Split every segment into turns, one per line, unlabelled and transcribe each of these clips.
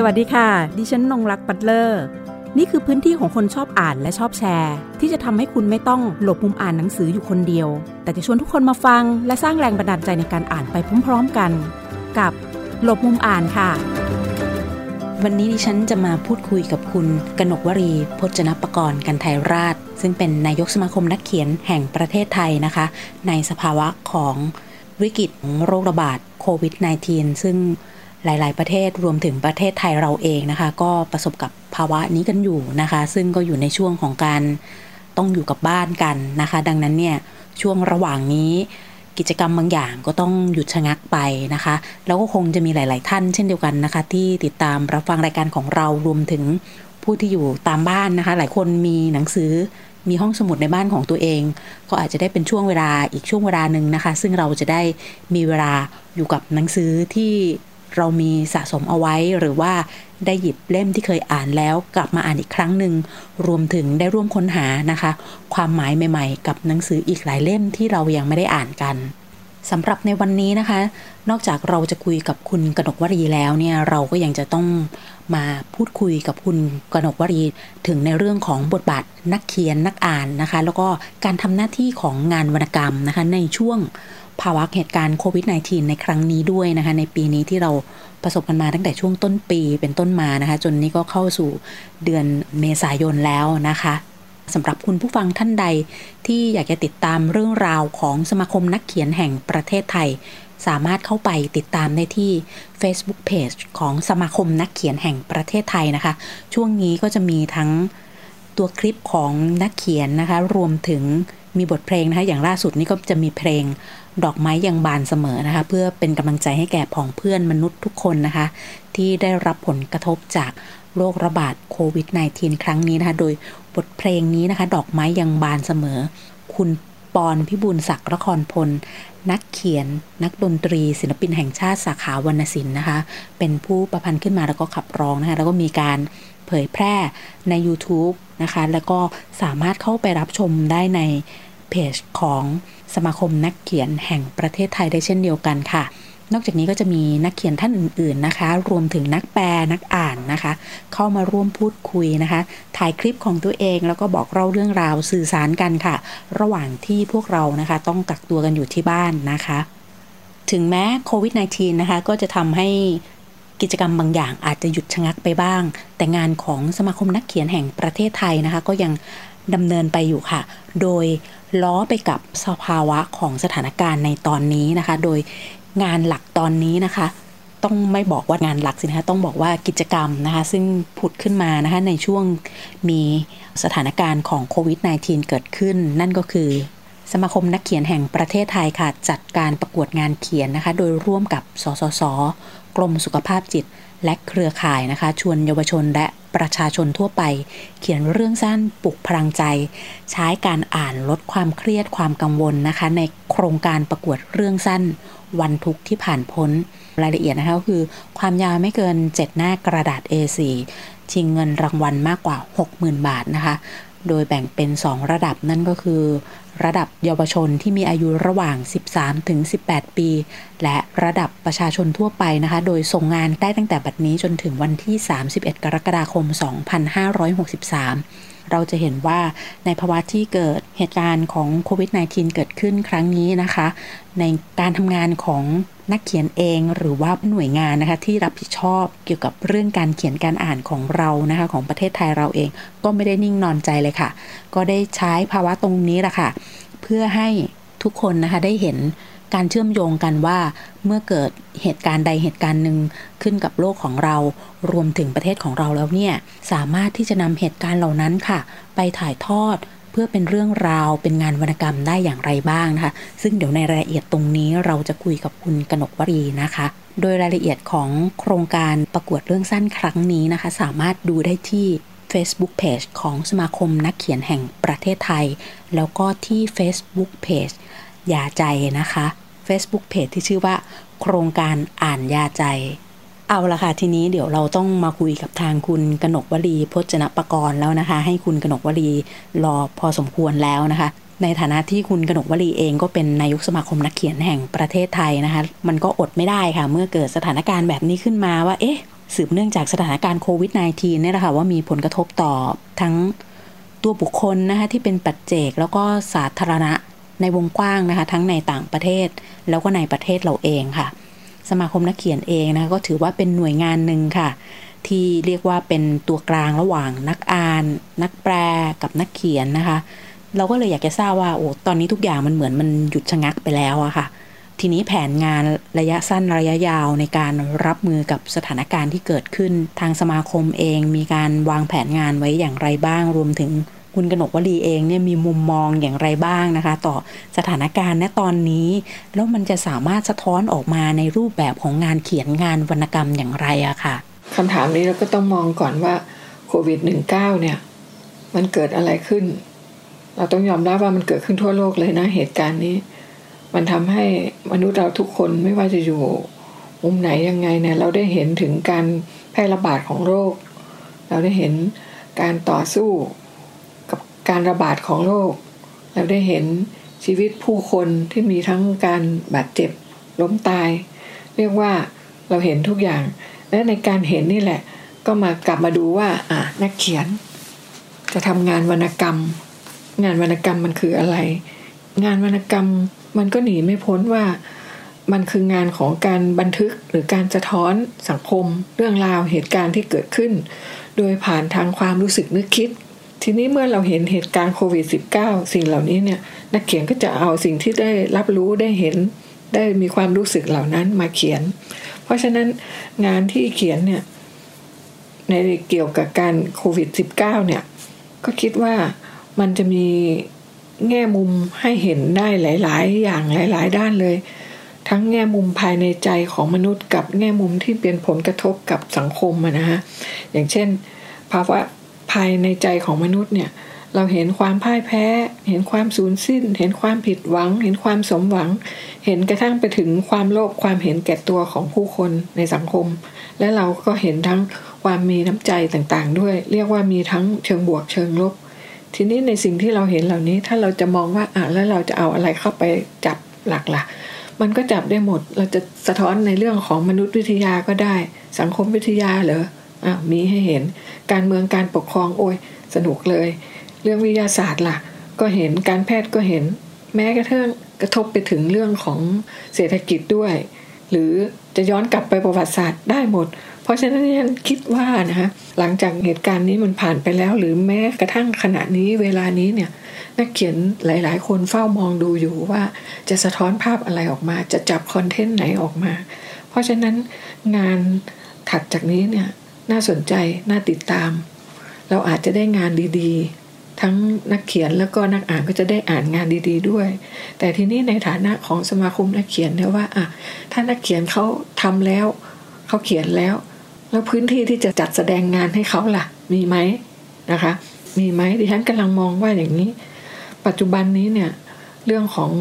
สวัสดีค่ะ ดิฉันนงรักปัตเลอร์ นี่คือพื้นที่ของคนชอบอ่านและชอบแชร์ ที่จะทำให้คุณไม่ต้องหลบมุมอ่านหนังสืออยู่คนเดียว แต่จะชวนทุกคนมาฟัง และสร้างแรงบันดาลใจในการอ่านไปพร้อม ๆกัน กับหลบมุมอ่านค่ะ
วันนี้ดิฉันจะมาพูดคุยกับคุณกนกวรีพจนปกรณ์กันไทยราช ซึ่งเป็นนายกสมาคมนักเขียนแห่งประเทศไทยนะคะ ในสภาวะของวิกฤตโรคระบาดโควิด -19 ซึ่ง หลาย ๆ ประเทศรวมถึงประเทศไทยเราเองนะคะ ก็ประสบกับภาวะนี้กันอยู่นะคะ ซึ่งก็อยู่ในช่วงของการต้องอยู่กับบ้านกันนะคะ ดังนั้นเนี่ยช่วงระหว่างนี้กิจกรรมบางอย่างก็ต้องหยุดชะงักไปนะคะ แล้วก็คงจะมีหลาย ๆ ท่านเช่นเดียวกันนะคะ ที่ติดตามรับฟังรายการของเรารวมถึงผู้ที่อยู่ตามบ้านนะคะ หลายคนมีหนังสือมีห้องสมุดในบ้านของตัวเอง ก็อาจจะได้เป็นช่วงเวลาอีกช่วงเวลาหนึ่งนะคะ ซึ่งเราจะได้มีเวลาอยู่กับหนังสือที่ เรามีสะสมเอาไว้หรือว่าได้หยิบเล่มที่เคยอ่านแล้วกลับมาอ่านอีกครั้งหนึ่งรวมถึงได้ร่วมค้นหานะคะ ความหมายใหม่ ๆ กับหนังสืออีกหลายเล่มที่เรายังไม่ได้อ่านกันสำหรับในวันนี้นะคะ นอกจากเราจะคุยกับคุณกนกวรีแล้วเนี่ยเราก็ยังจะต้องมาพูดคุยกับคุณกนกวรีถึงในเรื่องของบทบาทนักเขียนนักอ่านนะคะ แล้วก็การทำหน้าที่ของงานวรรณกรรมนะคะในช่วง ภาวะเหตุการณ์โควิด -19 ในครั้งนี้ด้วยนะคะ ในปีนี้ที่เราประสบกันมาตั้งแต่ช่วงต้นปีเป็นต้นมานะคะ จนนี้ก็เข้าสู่เดือนเมษายนแล้วนะคะสำหรับคุณผู้ฟังท่านใดที่อยากจะติดตามเรื่องราวของสมาคมนักเขียนแห่งประเทศไทย สามารถเข้าไปติดตามได้ที่ Facebook Page ของสมาคมนักเขียนแห่งประเทศไทยนะคะ ช่วงนี้ก็จะมีทั้งตัวคลิปของนักเขียนนะคะ รวมถึงมีบทเพลงนะคะ อย่างล่าสุดนี่ก็จะมีเพลง ดอกไม้ยังบานเสมอนะคะ เพื่อเป็นกำลังใจให้แก่ผองเพื่อนมนุษย์ทุกคนนะคะ ที่ได้รับผลกระทบจากโรคระบาดโควิด -19 ครั้งนี้นะคะ โดยบทเพลงนี้นะคะ ดอกไม้ยังบานเสมอ คุณปอนพิบูลศักดิ์ละครพล นักเขียน นักดนตรี ศิลปินแห่งชาติสาขาวรรณศิลป์นะคะ เป็นผู้ประพันธ์ขึ้นมาแล้วก็ขับร้องนะคะ แล้วก็มีการเผยแพร่ใน YouTube นะคะ แล้วก็สามารถเข้าไปรับชมได้ใน เพจของสมาคมนักเขียนแห่งประเทศไทยได้เช่นเดียวกันค่ะ นอกจากนี้ก็จะมีนักเขียนท่านอื่นๆนะคะ รวมถึงนักแปลนักอ่านนะคะ เข้ามาร่วมพูดคุยนะคะ ถ่ายคลิปของตัวเองแล้วก็บอกเล่าเรื่องราวสื่อสารกันค่ะ ระหว่างที่พวกเรานะคะ ต้องกักตัวกันอยู่ที่บ้านนะคะ ถึงแม้โควิด -19 นะคะก็จะทำให้กิจกรรมบางอย่างอาจจะหยุดชะงักไปบ้าง แต่งานของสมาคมนักเขียนแห่งประเทศไทยนะคะ ก็ยัง ดำเนินไปอยู่ค่ะ โดยล้อไปกับสภาวะของสถานการณ์ในตอนนี้นะคะ โดยงานหลักตอนนี้นะคะ ต้องไม่บอกว่างานหลักสินะคะต้องบอกว่ากิจกรรมนะคะ ซึ่งผุดขึ้นมานะคะในช่วงมีสถานการณ์ของโควิด -19 เกิดขึ้น นั่นก็คือสมาคมนักเขียนแห่งประเทศไทยค่ะ จัดการประกวดงานเขียนนะคะ โดยร่วมกับสสส กรมสุขภาพจิต และเครือข่ายนะคะ ชวนเยาวชนและ ประชาชนทั่วไป เขียนเรื่องสั้นปลุกพลังใจ ใช้การอ่านลดความเครียดความกังวลนะคะ ในโครงการประกวดเรื่องสั้นวันทุกที่ผ่านพ้นรายละเอียดนะคะก็คือ ความยาวไม่เกิน 7 หน้ากระดาษ A4 ชิงเงินรางวัลมากกว่า 60,000 บาทนะคะ โดยแบ่งเป็น 2 ระดับนั่นก็คือ ระดับเยาวชนที่มีอายุระหว่าง 13 ถึง 18 ปี และระดับประชาชนทั่วไปนะคะ โดยส่งงานได้ตั้งแต่บัดนี้จนถึงวันที่ 31 กรกฎาคม 2563 เราจะเห็นว่าในภาวะที่เกิดเหตุการณ์ของโควิด -19 เกิดขึ้นครั้งนี้นะคะ ในการทำงานของนักเขียนเองหรือว่าหน่วยงานนะคะที่รับผิดชอบเกี่ยวกับเรื่องการเขียนการอ่านของเรานะคะของประเทศไทยเราเองก็ไม่ได้นิ่งนอนใจเลยค่ะ ก็ได้ใช้ภาวะตรงนี้แหละค่ะ เพื่อให้ทุกคนนะคะได้เห็น การเชื่อมโยงกันว่าเมื่อเกิดเหตุการณ์ใดเหตุการณ์หนึ่งขึ้นกับโลกของเรา รวมถึงประเทศของเราแล้วเนี่ย สามารถที่จะนำเหตุการณ์เหล่านั้นค่ะ ไปถ่ายทอดเพื่อเป็นเรื่องราวเป็นงานวรรณกรรมได้อย่างไรบ้างนะคะ ซึ่งเดี๋ยวในรายละเอียดตรงนี้เราจะคุยกับคุณกนกวรีนะคะ โดยรายละเอียดของโครงการประกวดเรื่องสั้นครั้งนี้นะคะ สามารถดูได้ที่ Facebook Page ของสมาคมนักเขียนแห่งประเทศไทย แล้วก็ที่ Facebook Page ยาใจนะคะ Facebook Page ที่ชื่อว่า โครงการอ่านยาใจ เอาละค่ะ ทีนี้เดี๋ยวเราต้องมาคุยกับทางคุณกนกวลีพจนประกรณ์แล้วนะคะ ให้คุณกนกวลีรอพอสมควรแล้วนะคะในฐานะที่คุณกนกวลีเองก็เป็นนายกสมาคมนักเขียนแห่งประเทศไทยนะคะ มันก็อดไม่ได้ค่ะ เมื่อเกิดสถานการณ์แบบนี้ขึ้นมาว่า เอ๊ะ สืบเนื่องจากสถานการณ์โควิด -19 เนี่ยแหละค่ะว่ามีผลกระทบต่อทั้งตัวบุคคลนะคะที่เป็นปัจเจกแล้วก็สาธารณะ ในวงกว้างนะคะ ทั้งในต่างประเทศ แล้วก็ในประเทศเราเองค่ะ สมาคมนักเขียนเองนะคะก็ถือว่าเป็นหน่วยงานหนึ่งค่ะ ที่เรียกว่าเป็นตัวกลางระหว่างนักอ่าน นักแปลกับนักเขียนนะคะ เราก็เลยอยากจะทราบว่าโอ้ตอนนี้ทุกอย่างมันเหมือนมันหยุดชะงักไปแล้วอะค่ะ ทีนี้แผนงานระยะสั้นระยะยาวในการรับมือกับสถานการณ์ที่เกิดขึ้น ทางสมาคมเองมีการวางแผนงานไว้อย่างไรบ้างรวมถึง คุณกนกวลีเองเนี่ยมีมุมมองอย่างไรบ้างนะคะ ต่อสถานการณ์ณตอนนี้ แล้วมันจะสามารถสะท้อนออกมาในรูปแบบของงานเขียนงานวรรณกรรมอย่างไรอะค่ะ
คำถามนี้เราก็ต้องมองก่อนว่าโควิด -19 เนี่ย มันเกิดอะไรขึ้น เราต้องยอมรับว่ามันเกิดขึ้นทั่วโลกเลยนะเหตุการณ์นี้ มันทำให้มนุษย์เราทุกคนไม่ว่าจะอยู่มุมไหนยังไงเนี่ยเราได้เห็นถึงการแพร่ระบาดของโรค เราได้เห็นการต่อสู้ การระบาดของโรค เราได้เห็นชีวิตผู้คนที่มีทั้งการบาดเจ็บล้มตาย เรียกว่าเราเห็นทุกอย่าง และในการเห็นนี่แหละ ก็มากลับมาดูว่าอ่านักเขียน จะทำงานวรรณกรรม งานวรรณกรรมมันคืออะไร งานวรรณกรรมมันก็หนีไม่พ้นว่ามันคืองานของการบันทึกหรือการสะท้อนสังคม เรื่องราวเหตุการณ์ที่เกิดขึ้น โดยผ่านทางความรู้สึกนึกคิด ทีนี้เมื่อเราเห็นเหตุการณ์โควิด -19 สิ่งเหล่านี้เนี่ยนักเขียนก็จะเอาสิ่งที่ได้รับรู้ได้เห็นได้มีความรู้สึกเหล่านั้นมาเขียน เพราะฉะนั้นงานที่เขียนเนี่ยในเกี่ยวกับการโควิด -19 เนี่ยก็คิดว่ามันจะมีแง่มุมให้เห็นได้หลาย ๆ อย่างหลาย ๆ ด้านเลย ทั้งแง่มุมภายในใจของมนุษย์กับแง่มุมที่เป็นผลกระทบกับสังคมนะฮะอย่างเช่นภาวะ ภายในใจของมนุษย์เนี่ยเราเห็นความพ่ายแพ้ เห็นความสูญสิ้น เห็นความผิดหวัง เห็นความสมหวัง เห็นกระทั่งไปถึงความโลภความเห็นแก่ตัวของผู้คนในสังคม และเราก็เห็นทั้งความมีน้ำใจต่างๆ ด้วย เรียกว่ามีทั้งเชิงบวกเชิงลบ ทีนี้ในสิ่งที่เราเห็นเหล่านี้ถ้าเราจะมองว่าอะแล้วเราจะเอาอะไรเข้าไปจับหลักละ่ะ มันก็จับได้หมด เราจะสะท้อนในเรื่องของมนุษยวิทยาก็ได้ สังคมวิทยาเหรอ อะมีให้เห็นการเมืองการปกครองโอ้ยสนุกเลย เรื่องวิทยาศาสตร์ล่ะ ก็เห็นการแพทย์ก็เห็น แม้กระทั่งกระทบไปถึงเรื่องของเศรษฐกิจด้วย หรือจะย้อนกลับไปประวัติศาสตร์ได้หมด เพราะฉะนั้นฉันคิดว่านะฮะหลังจากเหตุการณ์นี้มันผ่านไปแล้ว หรือแม้กระทั่งขณะนี้เวลานี้เนี่ยนักเขียนหลาย ๆ คนเฝ้ามองดูอยู่ว่าจะสะท้อนภาพอะไรออกมา จะจับคอนเทนต์ไหนออกมา เพราะฉะนั้นงานถัดจากนี้เนี่ย น่าสนใจ น่าติดตาม เราอาจจะได้งานดีๆ ทั้งนักเขียนแล้วก็นักอ่านก็จะได้อ่านงานดี ๆ ด้วย แต่ทีนี้ในฐานะของสมาคมนักเขียนเนี่ยว่าอะถ้านักเขียนเขาทำแล้วเขาเขียนแล้ว แล้วพื้นที่ที่จะจัดแสดงงานให้เขาล่ะ มีไหมนะคะ มีไหมดิฉันกำลังมองว่าอย่างนี้ ปัจจุบันนี้เนี่ยเรื่องของ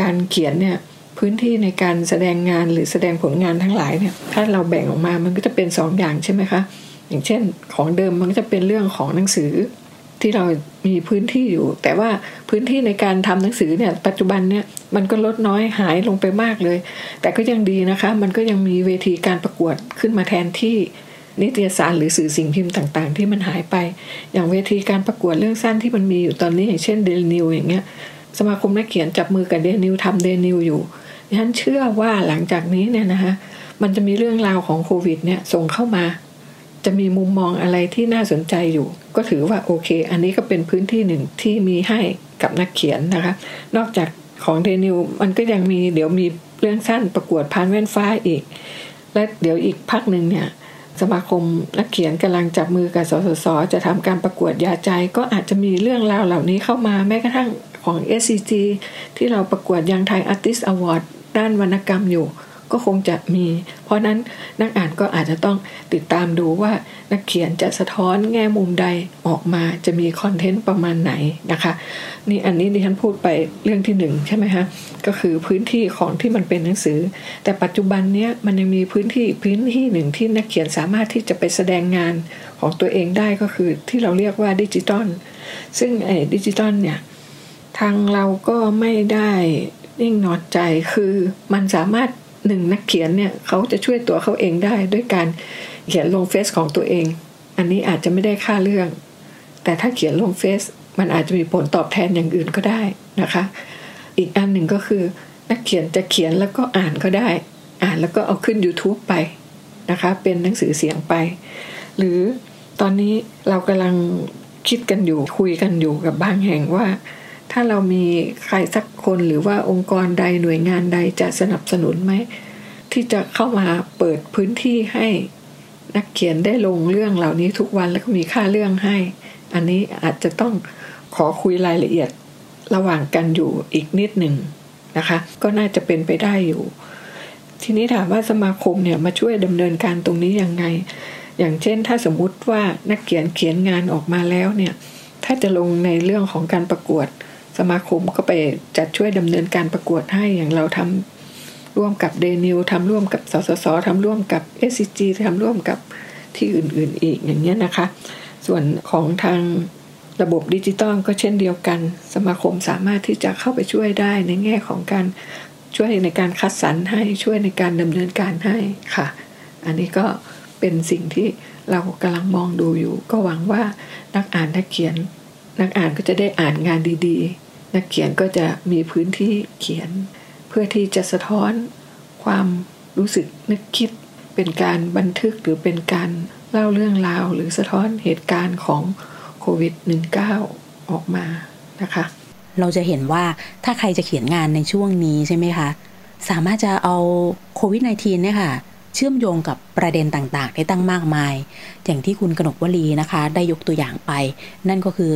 การเขียนเนี่ย พื้นที่ในการแสดงงานหรือแสดงผลงานทั้งหลายเนี่ยถ้าเราแบ่งออกมามันก็จะเป็นสองอย่างใช่ไหมคะอย่างเช่นของเดิมมันก็จะเป็นเรื่องของหนังสือที่เรามีพื้นที่อยู่ แต่ว่าพื้นที่ในการทำหนังสือเนี่ยปัจจุบันเนี่ยมันก็ลดน้อยหายลงไปมากเลย แต่ก็ยังดีนะคะ มันก็ยังมีเวทีการประกวดขึ้นมาแทนที่นิตยสารหรือสื่อสิ่งพิมพ์ต่างๆ ที่มันหายไป อย่างเวทีการประกวดเรื่องสั้นที่มันมีอยู่ตอนนี้อย่างเช่นเดลนิวอย่างเงี้ยสมาคมนักเขียนจับมือกับเดนิวทำเดนิวอยู่ ฉันเชื่อว่าหลังจากนี้เนี่ยนะคะมันจะมีเรื่องราวของโควิดเนี่ยส่งเข้ามา จะมีมุมมองอะไรที่น่าสนใจอยู่ ก็ถือว่าโอเค อันนี้ก็เป็นพื้นที่หนึ่งที่มีให้กับนักเขียนนะคะ นอกจากของเดนิวมันก็ยังมีเดี๋ยวมีเรื่องสั้นประกวดพานแว่นฟ้าอีก และเดี๋ยวอีกพักหนึ่งเนี่ยสมาคมนักเขียนกำลังจับมือกับสสส จะทำการประกวดยาใจ ก็อาจจะมีเรื่องราวเหล่านี้เข้ามาแม้กระทั่งของ SCG ที่เราประกวด Young Thai Artist Award ด้านวรรณกรรมอยู่ ก็คงจะมี เพราะนั้นนักอ่านก็อาจจะต้องติดตามดูว่านักเขียนจะสะท้อนแง่มุมใดออกมาจะมี content ประมาณไหนนะคะ นี่อันนี้ดิฉันพูดไปเรื่องที่หนึ่งใช่ไหมคะก็คือพื้นที่ของที่มันเป็นหนังสือ แต่ปัจจุบันเนี้ยมันยังมีพื้นที่พื้นที่หนึ่งที่นักเขียนสามารถที่จะไปแสดงงานของตัวเองได้ก็คือที่เราเรียกว่าดิจิตอลซึ่งไอ้ดิจิตอลเนี่ยทางเราก็ไม่ได้ นิ่งนอนใจคือมันสามารถหนึ่งนักเขียนเนี่ยเขาจะช่วยตัวเขาเองได้ด้วยการเขียนลงเฟซของตัวเอง อันนี้อาจจะไม่ได้ค่าเรื่อง แต่ถ้าเขียนลงเฟซมันอาจจะมีผลตอบแทนอย่างอื่นก็ได้นะคะ อีกอันหนึ่งก็คือนักเขียนจะเขียนแล้วก็อ่านก็ได้ อ่านแล้วก็เอาขึ้น YouTube ไปนะคะ เป็นหนังสือเสียงไป หรือตอนนี้เรากำลังคิดกันอยู่คุยกันอยู่กับบางแห่งว่า ถ้าเรามีใครสักคนหรือว่าองค์กรใดหน่วยงานใดจะสนับสนุนไหมที่จะเข้ามาเปิดพื้นที่ให้นักเขียนได้ลงเรื่องเหล่านี้ทุกวันแล้วก็มีค่าเรื่องให้ อันนี้อาจจะต้องขอคุยรายละเอียดระหว่างกันอยู่อีกนิดหนึ่งนะคะ ก็น่าจะเป็นไปได้อยู่ ทีนี้ถามว่าสมาคมเนี่ยมาช่วยดำเนินการตรงนี้ยังไง อย่างเช่นถ้าสมมุติว่านักเขียนเขียนงานออกมาแล้วเนี่ย ถ้าจะลงในเรื่องของการประกวด สมาคมก็ไปจัดช่วยดำเนินการประกวดให้อย่างเราทำร่วมกับเดนิวทำร่วมกับสสสทำร่วมกับ s อ g ทำร่วมกับที่อื่นๆอีกอย่างเงี้ยนะคะ ส่วนของทางระบบดิจิตอลก็เช่นเดียวกัน สมาคมสามารถที่จะเข้าไปช่วยได้ในแง่ของการช่วยในการคัดสรรให้ช่วยในการดำเนินการให้ค่ะ อันนี้ก็เป็นสิ่งที่เรากำลังมองดูอยู่ ก็หวังว่านักอ่านนักเขียน นักอ่านก็จะได้อ่านงานดีๆ นักเขียนก็จะมีพื้นที่เขียน เพื่อที่จะสะท้อนความรู้สึกนึกคิด เป็นการบันทึกหรือเป็นการเล่าเรื่องราว หรือสะท้อนเหตุการณ์ของโควิด -19 ออกมานะคะ
เราจะเห็นว่าถ้าใครจะเขียนงานในช่วงนี้ใช่ไหมคะ สามารถจะเอาโควิด -19 เนี่ยค่ะ เชื่อมโยงกับประเด็นต่างๆ ได้ตั้งมากมาย อย่างที่คุณกนกวลีนะคะ ได้ยกตัวอย่างไป นั่นก็คือ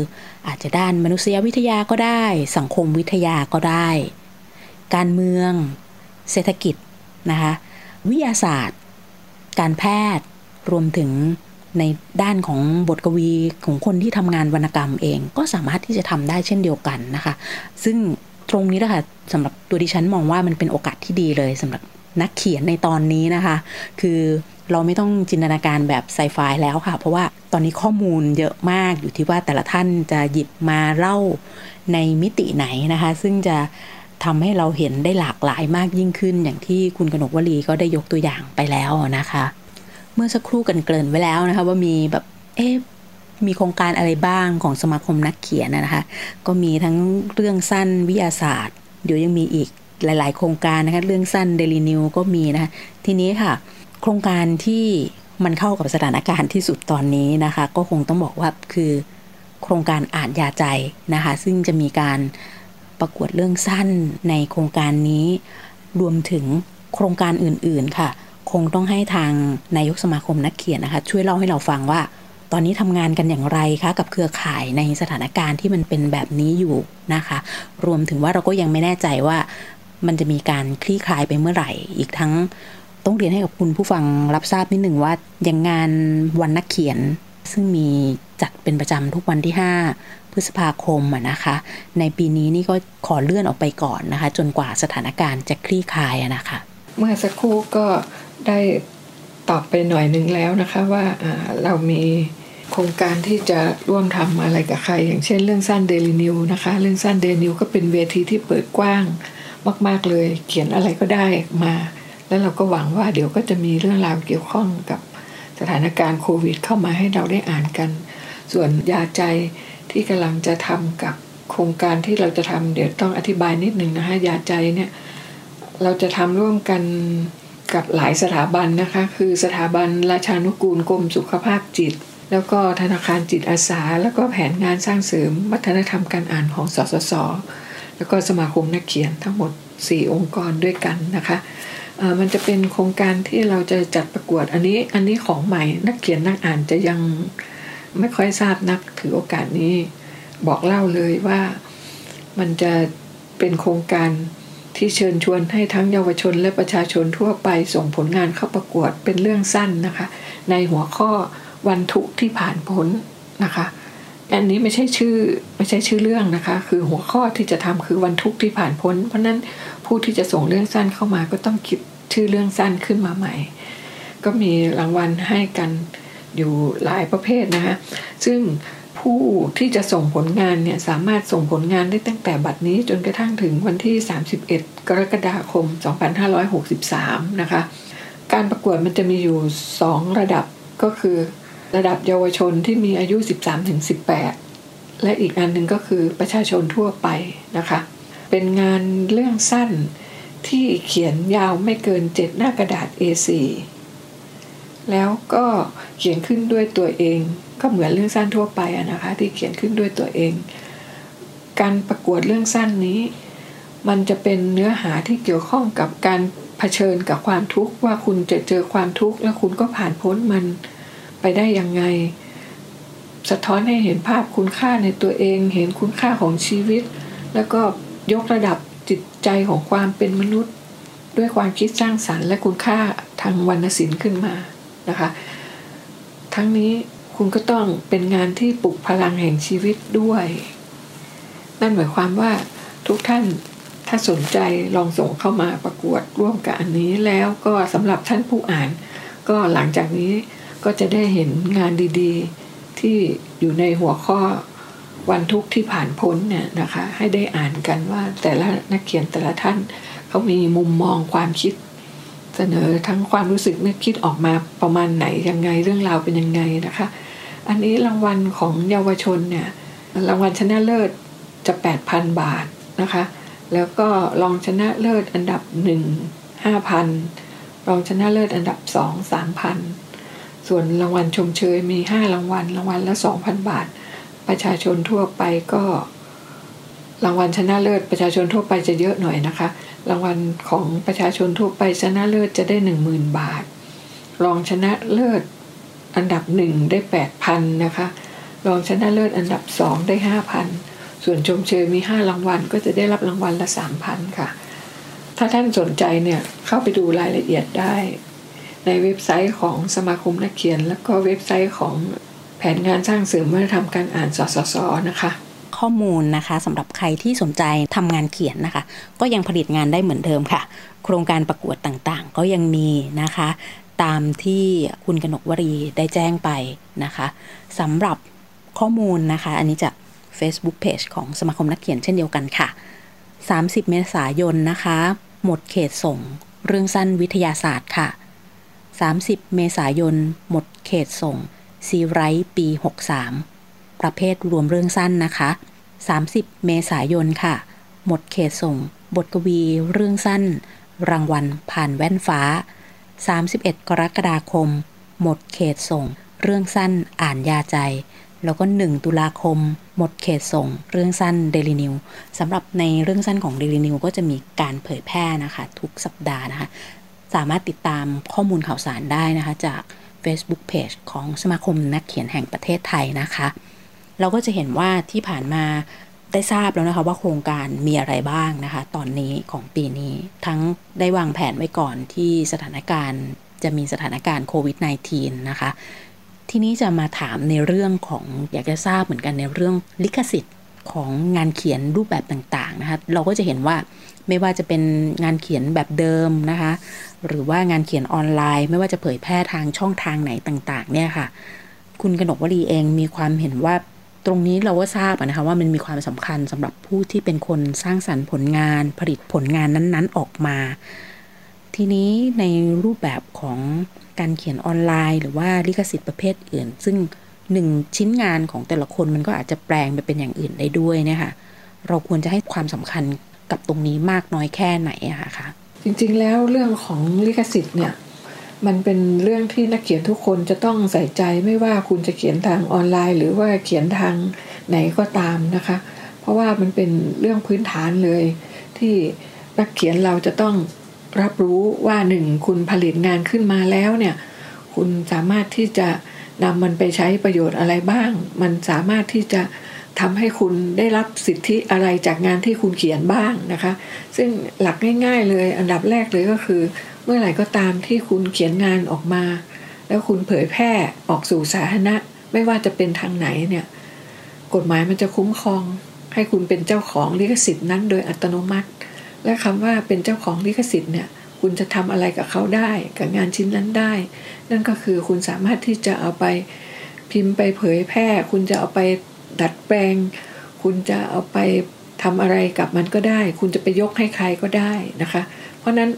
อาจจะด้านมนุษยวิทยาก็ได้ สังคมวิทยาก็ได้ การเมือง เศรษฐกิจนะคะวิทยาศาสตร์ การแพทย์รวมถึงในด้านของบทกวีของคนที่ทำงานวรรณกรรมเอง ก็สามารถที่จะทำได้เช่นเดียวกันนะคะ ซึ่งตรงนี้นะคะสำหรับตัวดิฉันมองว่ามันเป็นโอกาสที่ดีเลยสำหรับ นักเขียนในตอนนี้นะคะ คือเราไม่ต้องจินตนาการแบบไซไฟแล้วค่ะ เพราะว่าตอนนี้ข้อมูลเยอะมากอยู่ที่ว่าแต่ละท่านจะหยิบมาเล่าในมิติไหนนะคะ ซึ่งจะทำให้เราเห็นได้หลากหลายมากยิ่งขึ้น อย่างที่คุณกนกวลีก็ได้ยกตัวอย่างไปแล้วนะคะ เมื่อสักครู่กันเกริ่นไว้แล้วนะคะ ว่ามีแบบเอ๊ะมีโครงการอะไรบ้างของสมาคมนักเขียนนะคะ ก็มีทั้งเรื่องสั้นวิทยาศาสตร์ เดี๋ยวยังมีอีก หลาย ๆ โครงการนะคะเรื่องสั้นเดลินิวก็มีนะคะทีนี้ค่ะ โครงการที่มันเข้ากับสถานการณ์ที่สุดตอนนี้นะคะ ก็คงต้องบอกว่าคือโครงการอ่านยาใจนะคะ ซึ่งจะมีการประกวดเรื่องสั้นในโครงการนี้รวมถึงโครงการอื่น ๆ ค่ะ คงต้องให้ทางนายกสมาคมนักเขียนนะคะ ช่วยเล่าให้เราฟังว่า ตอนนี้ทำงานกันอย่างไรคะกับเครือข่ายในสถานการณ์ที่มันเป็นแบบนี้อยู่นะคะ รวมถึงว่าเราก็ยังไม่แน่ใจว่า มันจะมีการคลี่คลายไปเมื่อไหร่ อีกทั้งต้องเรียนให้กับคุณผู้ฟังรับทราบนิดหนึ่งว่าอย่างงานวันนักเขียน ซึ่งมีจัดเป็นประจำทุกวันที่ 5 พฤษภาคมนะคะ ในปีนี้นี่ก็ขอเลื่อนออกไปก่อนนะคะ จนกว่าสถานการณ์จะคลี่คลายนะคะ
เมื่อสักครู่ก็ได้ตอบไปหน่อยหนึ่งแล้วนะคะว่าเรามีโครงการที่จะร่วมทำอะไรกับใคร อย่างเช่นเรื่องสั้นเดลินิวนะคะ เรื่องสั้นเดลินิวก็เป็นเวทีที่เปิดกว้าง มาก ๆเลย เขียนอะไรก็ได้มา แล้วเราก็หวังว่าเดี๋ยวก็จะมีเรื่องราวเกี่ยวข้องกับสถานการณ์โควิด เข้ามาให้เราได้อ่านกัน ส่วนยาใจที่กำลังจะทำกับโครงการที่เราจะทำเดี๋ยวต้องอธิบายนิดหนึ่งนะคะยาใจเนี่ยเราจะทำร่วมกันกับหลายสถาบันนะคะ คือสถาบันราชานุกูลกรมสุขภาพจิต แล้วก็ธนาคารจิตอาสา แล้วก็แผนงานสร้างเสริมวัฒนธรรมการอ่านของสสส แล้วก็สมาคมนักเขียนทั้งหมด 4 องค์กรด้วยกันนะคะมันจะเป็นโครงการที่เราจะจัดประกวดอันนี้อันนี้ของใหม่นักเขียนนักอ่านจะยังไม่ค่อยทราบนักถือโอกาสนี้บอกเล่าเลยว่ามันจะเป็นโครงการที่เชิญชวนให้ทั้งเยาวชนและประชาชนทั่วไปส่งผลงานเข้าประกวดเป็นเรื่องสั้นนะคะ ในหัวข้อวันทุกที่ผ่านพ้นนะคะ อันนี้ไม่ใช่ชื่อไม่ใช่ชื่อเรื่องนะคะ คือหัวข้อที่จะทำคือวันทุกที่ผ่านพ้น เพราะนั้นผู้ที่จะส่งเรื่องสั้นเข้ามาก็ต้องคิดชื่อเรื่องสั้นขึ้นมาใหม่ ก็มีรางวัลให้กันอยู่หลายประเภทนะคะซึ่งผู้ที่จะส่งผลงานเนี่ยสามารถส่งผลงานได้ตั้งแต่บัดนี้จนกระทั่งถึงวันที่ 31 กรกฎาคม 2563 นะคะ การประกวดมันจะมีอยู่ 2 ระดับก็คือ ระดับเยาวชนที่มีอายุ 13-18 และอีกอันหนึ่งก็คือประชาชนทั่วไปนะคะ เป็นงานเรื่องสั้นที่เขียนยาวไม่เกินเจ็ดหน้ากระดาษ A4 แล้วก็เขียนขึ้นด้วยตัวเอง ก็เหมือนเรื่องสั้นทั่วไปนะคะ ที่เขียนขึ้นด้วยตัวเอง การประกวดเรื่องสั้นนี้ มันจะเป็นเนื้อหาที่เกี่ยวข้องกับการเผชิญกับความทุกข์ว่าคุณจะเจอความทุกข์แล้วคุณก็ผ่านพ้นมัน ไปได้ยังไง สะท้อนให้เห็นภาพคุณค่าในตัวเอง เห็นคุณค่าของชีวิต แล้วก็ยกระดับจิตใจของความเป็นมนุษย์ ด้วยความคิดสร้างสรรค์ และคุณค่าทางวรรณศิลป์ขึ้นมานะคะ ทั้งนี้คุณก็ต้องเป็นงานที่ปลุกพลังแห่งชีวิตด้วย นั่นหมายความว่าทุกท่านถ้าสนใจลองส่งเข้ามาประกวดร่วมกับอันนี้แล้วก็สำหรับท่านผู้อ่าน ก็หลังจากนี้ ก็จะได้เห็นงานดีๆ ที่อยู่ในหัวข้อวันทุกที่ผ่านพ้นเนี่ยนะคะ ให้ได้อ่านกันว่าแต่ละนักเขียนแต่ละท่านเขามีมุมมองความคิด เสนอทั้งความรู้สึกนึกคิดออกมาประมาณไหนยังไงเรื่องราวเป็นยังไงนะคะ อันนี้รางวัลของเยาวชนเนี่ยรางวัลชนะเลิศจะ 8,000 บาทนะคะ แล้วก็รองชนะเลิศอันดับหนึ่งห้าพันรองชนะเลิศอันดับสอง ส่วนรางวัลชมเชยมีห้ารางวัล รางวัลละสองพันบาท ประชาชนทั่วไปก็ รางวัลชนะเลิศประชาชนทั่วไปจะเยอะหน่อยนะคะ รางวัลของประชาชนทั่วไปชนะเลิศจะได้หนึ่งหมื่นบาท รองชนะเลิศอันดับหนึ่งได้แปดพันนะคะ รองชนะเลิศอันดับสองได้ห้าพันส่วนชมเชยมีห้ารางวัลก็จะได้รับรางวัลละสามพันค่ะ ถ้าท่านสนใจเนี่ยเข้าไปดูรายละเอียดได้ ในเว็บไซต์ของสมาคมนักเขียน แล้วก็เว็บไซต์ของแผนงานสร้างเสริมวัฒนธรรมการอ่านสสสนะคะ
ข้อมูลนะคะสำหรับใครที่สนใจทำงานเขียนนะคะ ก็ยังผลิตงานได้เหมือนเดิมค่ะ โครงการประกวดต่างๆ ก็ยังมีนะคะ ตามที่คุณกนกวรีได้แจ้งไปนะคะสำหรับข้อมูลนะคะ อันนี้จะ Facebook Page ของสมาคมนักเขียนเช่นเดียวกันค่ะ 30 เมษายนนะคะ หมดเขตส่ง เรื่องสั้นวิทยาศาสตร์ค่ะ 30 เมษายน หมดเขตส่ง ซีไรต์ปี 63 ประเภทรวมเรื่องสั้นนะคะ 30 เมษายนค่ะ หมดเขตส่ง บทกวีเรื่องสั้น รางวัลผ่านแว่นฟ้า 31 กรกฎาคม หมดเขตส่ง เรื่องสั้นอ่านยาใจ แล้วก็ 1 ตุลาคม หมดเขตส่ง เรื่องสั้นเดลินิวสำหรับในเรื่องสั้นของเดลินิวก็จะมีการเผยแพร่นะคะ ทุกสัปดาห์นะคะ สามารถติดตามข้อมูลข่าวสารได้นะคะ จาก Facebook Page ของสมาคมนักเขียนแห่งประเทศไทยนะคะ เราก็จะเห็นว่าที่ผ่านมาได้ทราบแล้วนะคะว่าโครงการมีอะไรบ้างนะคะ ตอนนี้ของปีนี้ ทั้งได้วางแผนไว้ก่อนที่สถานการณ์จะมีสถานการณ์โควิด -19 นะคะ ทีนี้จะมาถามในเรื่องของอยากจะทราบเหมือนกันในเรื่องลิขสิทธิ์ของงานเขียนรูปแบบต่างๆนะคะ เราก็จะเห็นว่า ไม่ว่าจะเป็นงานเขียนแบบเดิมนะคะ หรือว่างานเขียนออนไลน์ ไม่ว่าจะเผยแพร่ทางช่องทางไหนต่างๆ เนี่ยค่ะ คุณกนกวลีเองมีความเห็นว่าตรงนี้เราก็ทราบนะคะว่ามันมีความสำคัญสำหรับผู้ที่เป็นคนสร้างสรรค์ผลงานผลิตผลงานนั้นๆออกมา ทีนี้ในรูปแบบของการเขียนออนไลน์ หรือว่าลิขสิทธิ์ประเภทอื่น ซึ่งหนึ่งชิ้นงานของแต่ละคนมันก็อาจจะแปลงไปเป็นอย่างอื่นได้ด้วยนะคะเราควรจะให้ความสำคัญ กับตรงนี้มากน้อยแค่ไหนอะคะ
จริงๆแล้วเรื่องของลิขสิทธิ์เนี่ยมันเป็นเรื่องที่นักเขียนทุกคนจะต้องใส่ใจไม่ว่าคุณจะเขียนทางออนไลน์ หรือว่าเขียนทางไหนก็ตามนะคะ เพราะว่ามันเป็นเรื่องพื้นฐานเลย ที่นักเขียนเราจะต้องรับรู้ว่าหนึ่งคุณผลิตงานขึ้นมาแล้วเนี่ยคุณสามารถที่จะนำมันไปใช้ประโยชน์อะไรบ้าง มันสามารถที่จะ ทำให้คุณได้รับสิทธิอะไรจากงานที่คุณเขียนบ้างนะคะ ซึ่งหลักง่าย ๆ เลยอันดับแรกเลยก็คือ เมื่อไหร่ก็ตามที่คุณเขียนงานออกมา แล้วคุณเผยแพร่ออกสู่สาธารณะ ไม่ว่าจะเป็นทางไหนเนี่ยกฎหมายมันจะคุ้มครอง ให้คุณเป็นเจ้าของลิขสิทธิ์นั้นโดยอัตโนมัติ และคำว่าเป็นเจ้าของลิขสิทธิ์เนี่ยคุณจะทำอะไรกับเขาได้กับงานชิ้นนั้นได้ นั่นก็คือคุณสามารถที่จะเอาไปพิมพ์ไปเผยแพร่ คุณจะเอาไป ดัดแปลง คุณจะเอาไปทำอะไรกับมันก็ได้ คุณจะไปยกให้ใครก็ได้นะคะ เพราะนั้น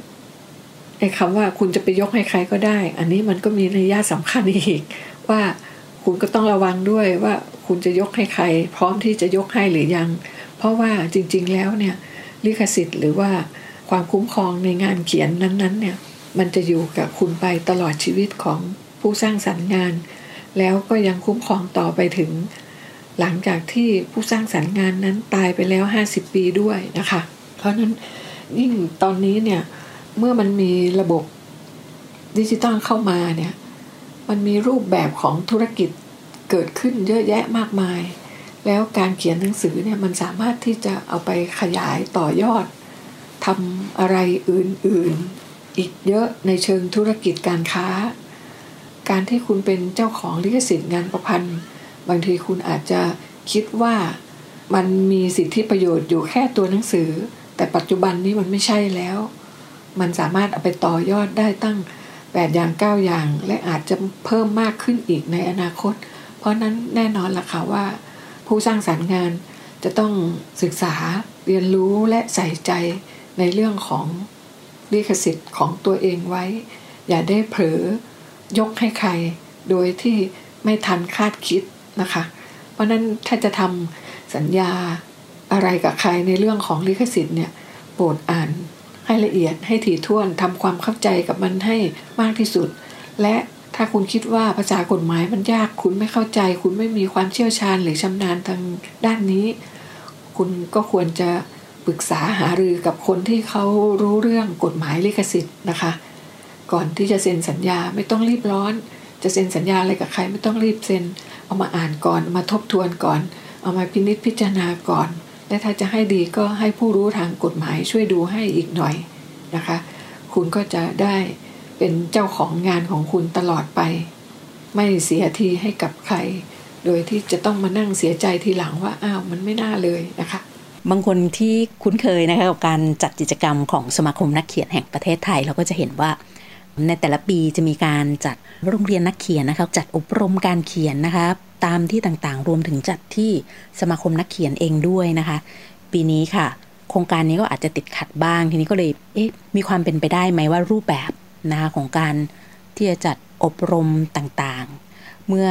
ไอ้คำว่าคุณจะไปยกให้ใครก็ได้ อันนี้มันก็มีนัยยะสำคัญอีก ว่าคุณก็ต้องระวังด้วยว่าคุณจะยกให้ใคร พร้อมที่จะยกให้หรือยัง เพราะว่าจริง ๆ แล้วเนี่ยลิขสิทธิ์หรือว่าความคุ้มครองในงานเขียนนั้นๆเนี่ยมันจะอยู่กับคุณไปตลอดชีวิตของผู้สร้างสรรค์งาน แล้วก็ยังคุ้มครองต่อไปถึง หลังจากที่ผู้สร้างสรรค์งานนั้นตายไปแล้ว 50 ปีด้วยนะคะ เพราะนั้นยิ่งตอนนี้เนี่ยเมื่อมันมีระบบดิจิตอลเข้ามาเนี่ยมันมีรูปแบบของธุรกิจเกิดขึ้นเยอะแยะมากมาย แล้วการเขียนหนังสือเนี่ยมันสามารถที่จะเอาไปขยายต่อยอดทำอะไรอื่นๆ อีกเยอะในเชิงธุรกิจการค้า การที่คุณเป็นเจ้าของลิขสิทธิ์งานประพันธ์ บางทีคุณอาจจะคิดว่ามันมีสิทธิประโยชน์อยู่แค่ตัวหนังสือ แต่ปัจจุบันนี้มันไม่ใช่แล้ว มันสามารถเอาไปต่อยอดได้ตั้ง 8 อย่าง 9 อย่าง และอาจจะเพิ่มมากขึ้นอีกในอนาคต เพราะนั้นแน่นอนล่ะค่ะว่า ผู้สร้างสารรค์งานจะต้องศึกษาเรียนรู้และใส่ใจในเรื่องของลิขสิทธิ์ของตัวเองไว้ อย่าได้เผลอยกให้ใคร โดยที่ไม่ทันคาดคิด นะคะ เพราะนั้นถ้าจะทำสัญญาอะไรกับใครในเรื่องของลิขสิทธิ์เนี่ยโปรดอ่านให้ละเอียดให้ถี่ถ้วนทำความเข้าใจกับมันให้มากที่สุด และถ้าคุณคิดว่าภาษากฎหมายมันยากคุณไม่เข้าใจ คุณไม่มีความเชี่ยวชาญหรือชำนาญทางด้านนี้ คุณก็ควรจะปรึกษาหารือกับคนที่เขารู้เรื่องกฎหมายลิขสิทธิ์นะคะ ก่อนที่จะเซ็นสัญญาไม่ต้องรีบร้อน จะเซ็นสัญญาอะไรกับใครไม่ต้องรีบเซ็น เอามาอ่านก่อนมาทบทวนก่อน เอามาพินิจพิจารณาก่อน และถ้าจะให้ดีก็ให้ผู้รู้ทางกฎหมายช่วยดูให้อีกหน่อยนะคะ คุณก็จะได้เป็นเจ้าของงานของคุณตลอดไป ไม่เสียทีให้กับใคร โดยที่จะต้องมานั่งเสียใจทีหลังว่าอ้าวมันไม่น่าเลยนะคะ
บางคนที่คุ้นเคยนะคะกับการจัดกิจกรรมของสมาคมนักเขียนแห่งประเทศไทย เราก็จะเห็นว่า ในแต่ละปีจะมีการจัดโรงเรียนนักเขียนนะคะจัดอบรมการเขียนนะคะตามที่ต่างๆ รวมถึงจัดที่สมาคมนักเขียนเองด้วยนะคะ ปีนี้ค่ะ โครงการนี้ก็อาจจะติดขัดบ้าง ทีนี้ก็เลยเอ๊ะมีความเป็นไปได้ไหมว่ารูปแบบนะคะของการที่จะจัดอบรมต่างๆ เมื่อ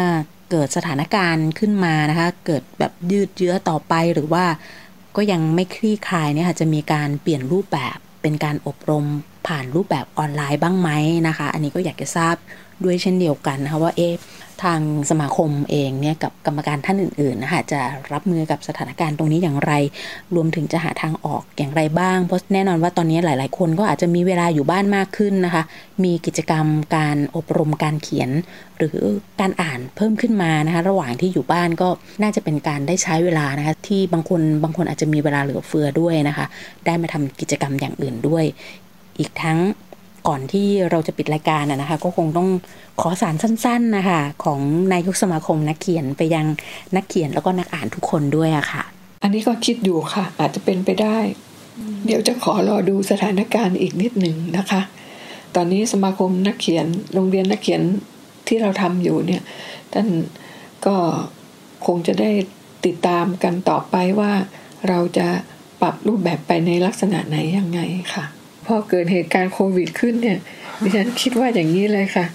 เกิดสถานการณ์ขึ้นมานะคะ เกิดแบบยืดเยื้อต่อไปหรือว่าก็ยังไม่คลี่คลายเนี่ยค่ะจะมีการเปลี่ยนรูปแบบ เป็นการอบรมผ่านรูปแบบออนไลน์บ้างไหมนะคะ อันนี้ก็อยากจะทราบด้วยเช่นเดียวกันนะคะว่าเอ๊ะ ทางสมาคมเองเนี่ยกับกรรมการท่านอื่นๆนะคะจะรับมือกับสถานการณ์ตรงนี้อย่างไร รวมถึงจะหาทางออกอย่างไรบ้าง เพราะแน่นอนว่าตอนนี้หลาย ๆ คนก็อาจจะมีเวลาอยู่บ้านมากขึ้นนะคะ มีกิจกรรมการอบรมการเขียน หรือการอ่านเพิ่มขึ้นมานะคะระหว่างที่อยู่บ้านก็น่าจะเป็นการได้ใช้เวลานะคะที่บางคนบางคนอาจจะมีเวลาเหลือเฟือด้วยนะคะ ได้มาทำกิจกรรมอย่างอื่นด้วย อีกทั้ง ก่อนที่เราจะปิดรายการนะคะ ก็คงต้องขอสารสั้น ๆนะคะ ของนายกสมาคมนักเขียนไปยังนักเขียนแล้วก็นักอ่านทุกคนด้วยอะค่ะ
อันนี้ก็คิดอยู่ค่ะ อาจจะเป็นไปได้ เดี๋ยวจะขอรอดูสถานการณ์อีกนิดหนึ่งนะคะ ตอนนี้สมาคมนักเขียนโรงเรียนนักเขียนที่เราทำอยู่เนี่ยท่านก็คงจะได้ติดตามกันต่อไปว่าเราจะปรับรูปแบบไปในลักษณะไหนยังไงค่ะ พอเกิดเหตุการณ์โควิดขึ้นเนี่ยดิฉันคิดว่าอย่างนี้เลยค่ะ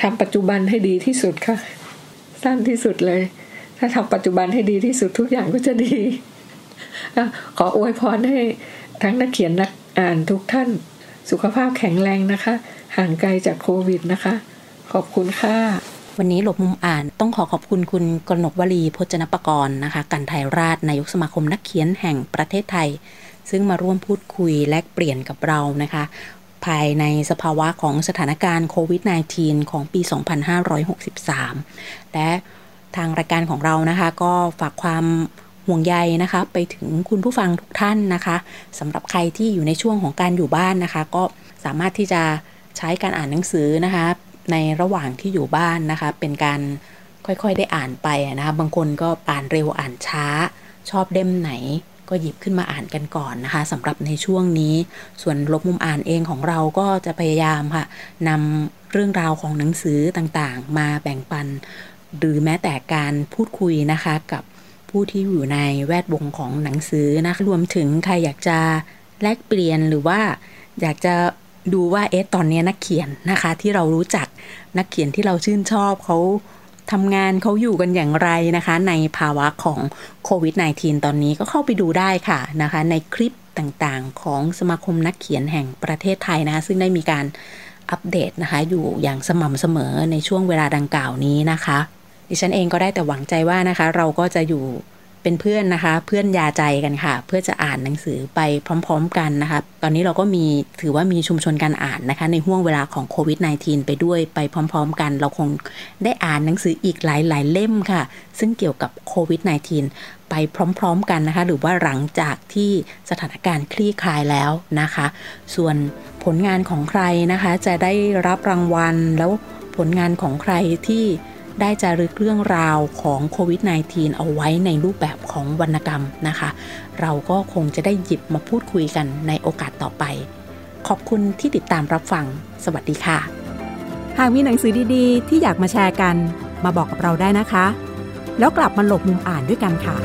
ทำปัจจุบันให้ดีที่สุดค่ะ สั้นที่สุดเลย ถ้าทำปัจจุบันให้ดีที่สุดทุกอย่างก็จะดีขออวยพรให้ทั้งนักเขียนนักอ่านทุกท่าน สุขภาพแข็งแรงนะคะ ห่างไกลจากโควิดนะคะ ขอบคุณค่ะ
วันนี้หลบมุมอ่านต้องขอขอบคุณคุณกนกวลีพจนปกรณ์นะคะ กันไทยราชนายกสมาคมนักเขียนแห่งประเทศไทย ซึ่งมาร่วมพูดคุยแลกเปลี่ยนกับเรานะคะ ภายในสภาวะของสถานการณ์โควิด -19 ของปี 2563 และทางรายการของเรานะคะ ก็ฝากความห่วงใยนะคะ ไปถึงคุณผู้ฟังทุกท่านนะคะสำหรับใครที่อยู่ในช่วงของการอยู่บ้านนะคะ ก็สามารถที่จะใช้การอ่านหนังสือนะคะ ในระหว่างที่อยู่บ้านนะคะ เป็นการค่อยๆได้อ่านไปนะคะ บางคนก็อ่านเร็วอ่านช้า ชอบเล่มไหน ก็หยิบขึ้นมาอ่านกันก่อนนะคะสำหรับในช่วงนี้ ส่วนลบมุมอ่านเองของเราก็จะพยายามค่ะนำเรื่องราวของหนังสือต่างๆ มาแบ่งปัน หรือแม้แต่การพูดคุยนะคะกับผู้ที่อยู่ในแวดวงของหนังสือนะคะรวมถึงใครอยากจะแลกเปลี่ยนหรือว่าอยากจะดูว่าเอ๊ะตอนนี้นักเขียนนะคะที่เรารู้จักนักเขียนที่เราชื่นชอบเขา ทำงานเขาอยู่กันอย่างไรนะคะ ในภาวะของโควิด -19 ตอนนี้ก็เข้าไปดูได้ค่ะนะคะ ในคลิปต่างๆ ของสมาคมนักเขียนแห่งประเทศไทยนะซึ่งได้มีการอัปเดตนะคะ อยู่อย่างสม่ำเสมอในช่วงเวลาดังกล่าวนี้นะคะ ดิฉันเองก็ได้แต่หวังใจว่านะคะ เราก็จะอยู่ เป็นเพื่อนนะคะ เพื่อนยาใจกันค่ะ เพื่อจะอ่านหนังสือไปพร้อม ๆ กันนะคะ ตอนนี้เราก็มีถือว่ามีชุมชนการอ่านนะคะ ในห่วงเวลาของโควิด -19 ไปด้วยไปพร้อม ๆ กัน เราคงได้อ่านหนังสืออีกหลายๆเล่มค่ะ ซึ่งเกี่ยวกับโควิด -19 ไปพร้อม ๆ กันนะคะ หรือว่าหลังจากที่สถานการณ์คลี่คลายแล้วนะคะ ส่วนผลงานของใครนะคะ จะได้รับรางวัลแล้วผลงานของใครที่ ได้จารึกเรื่องราวของโควิด -19 เอาไว้ในรูปแบบของวรรณกรรมนะคะ เราก็คงจะได้หยิบมาพูดคุยกันในโอกาสต่อไป ขอบคุณที่ติดตามรับฟัง สวัสดีค่ะ
หากมีหนังสือดีๆ ที่อยากมาแชร์กัน มาบอกกับเราได้นะคะ แล้วกลับมาหลบมุมอ่านด้วยกันค่ะ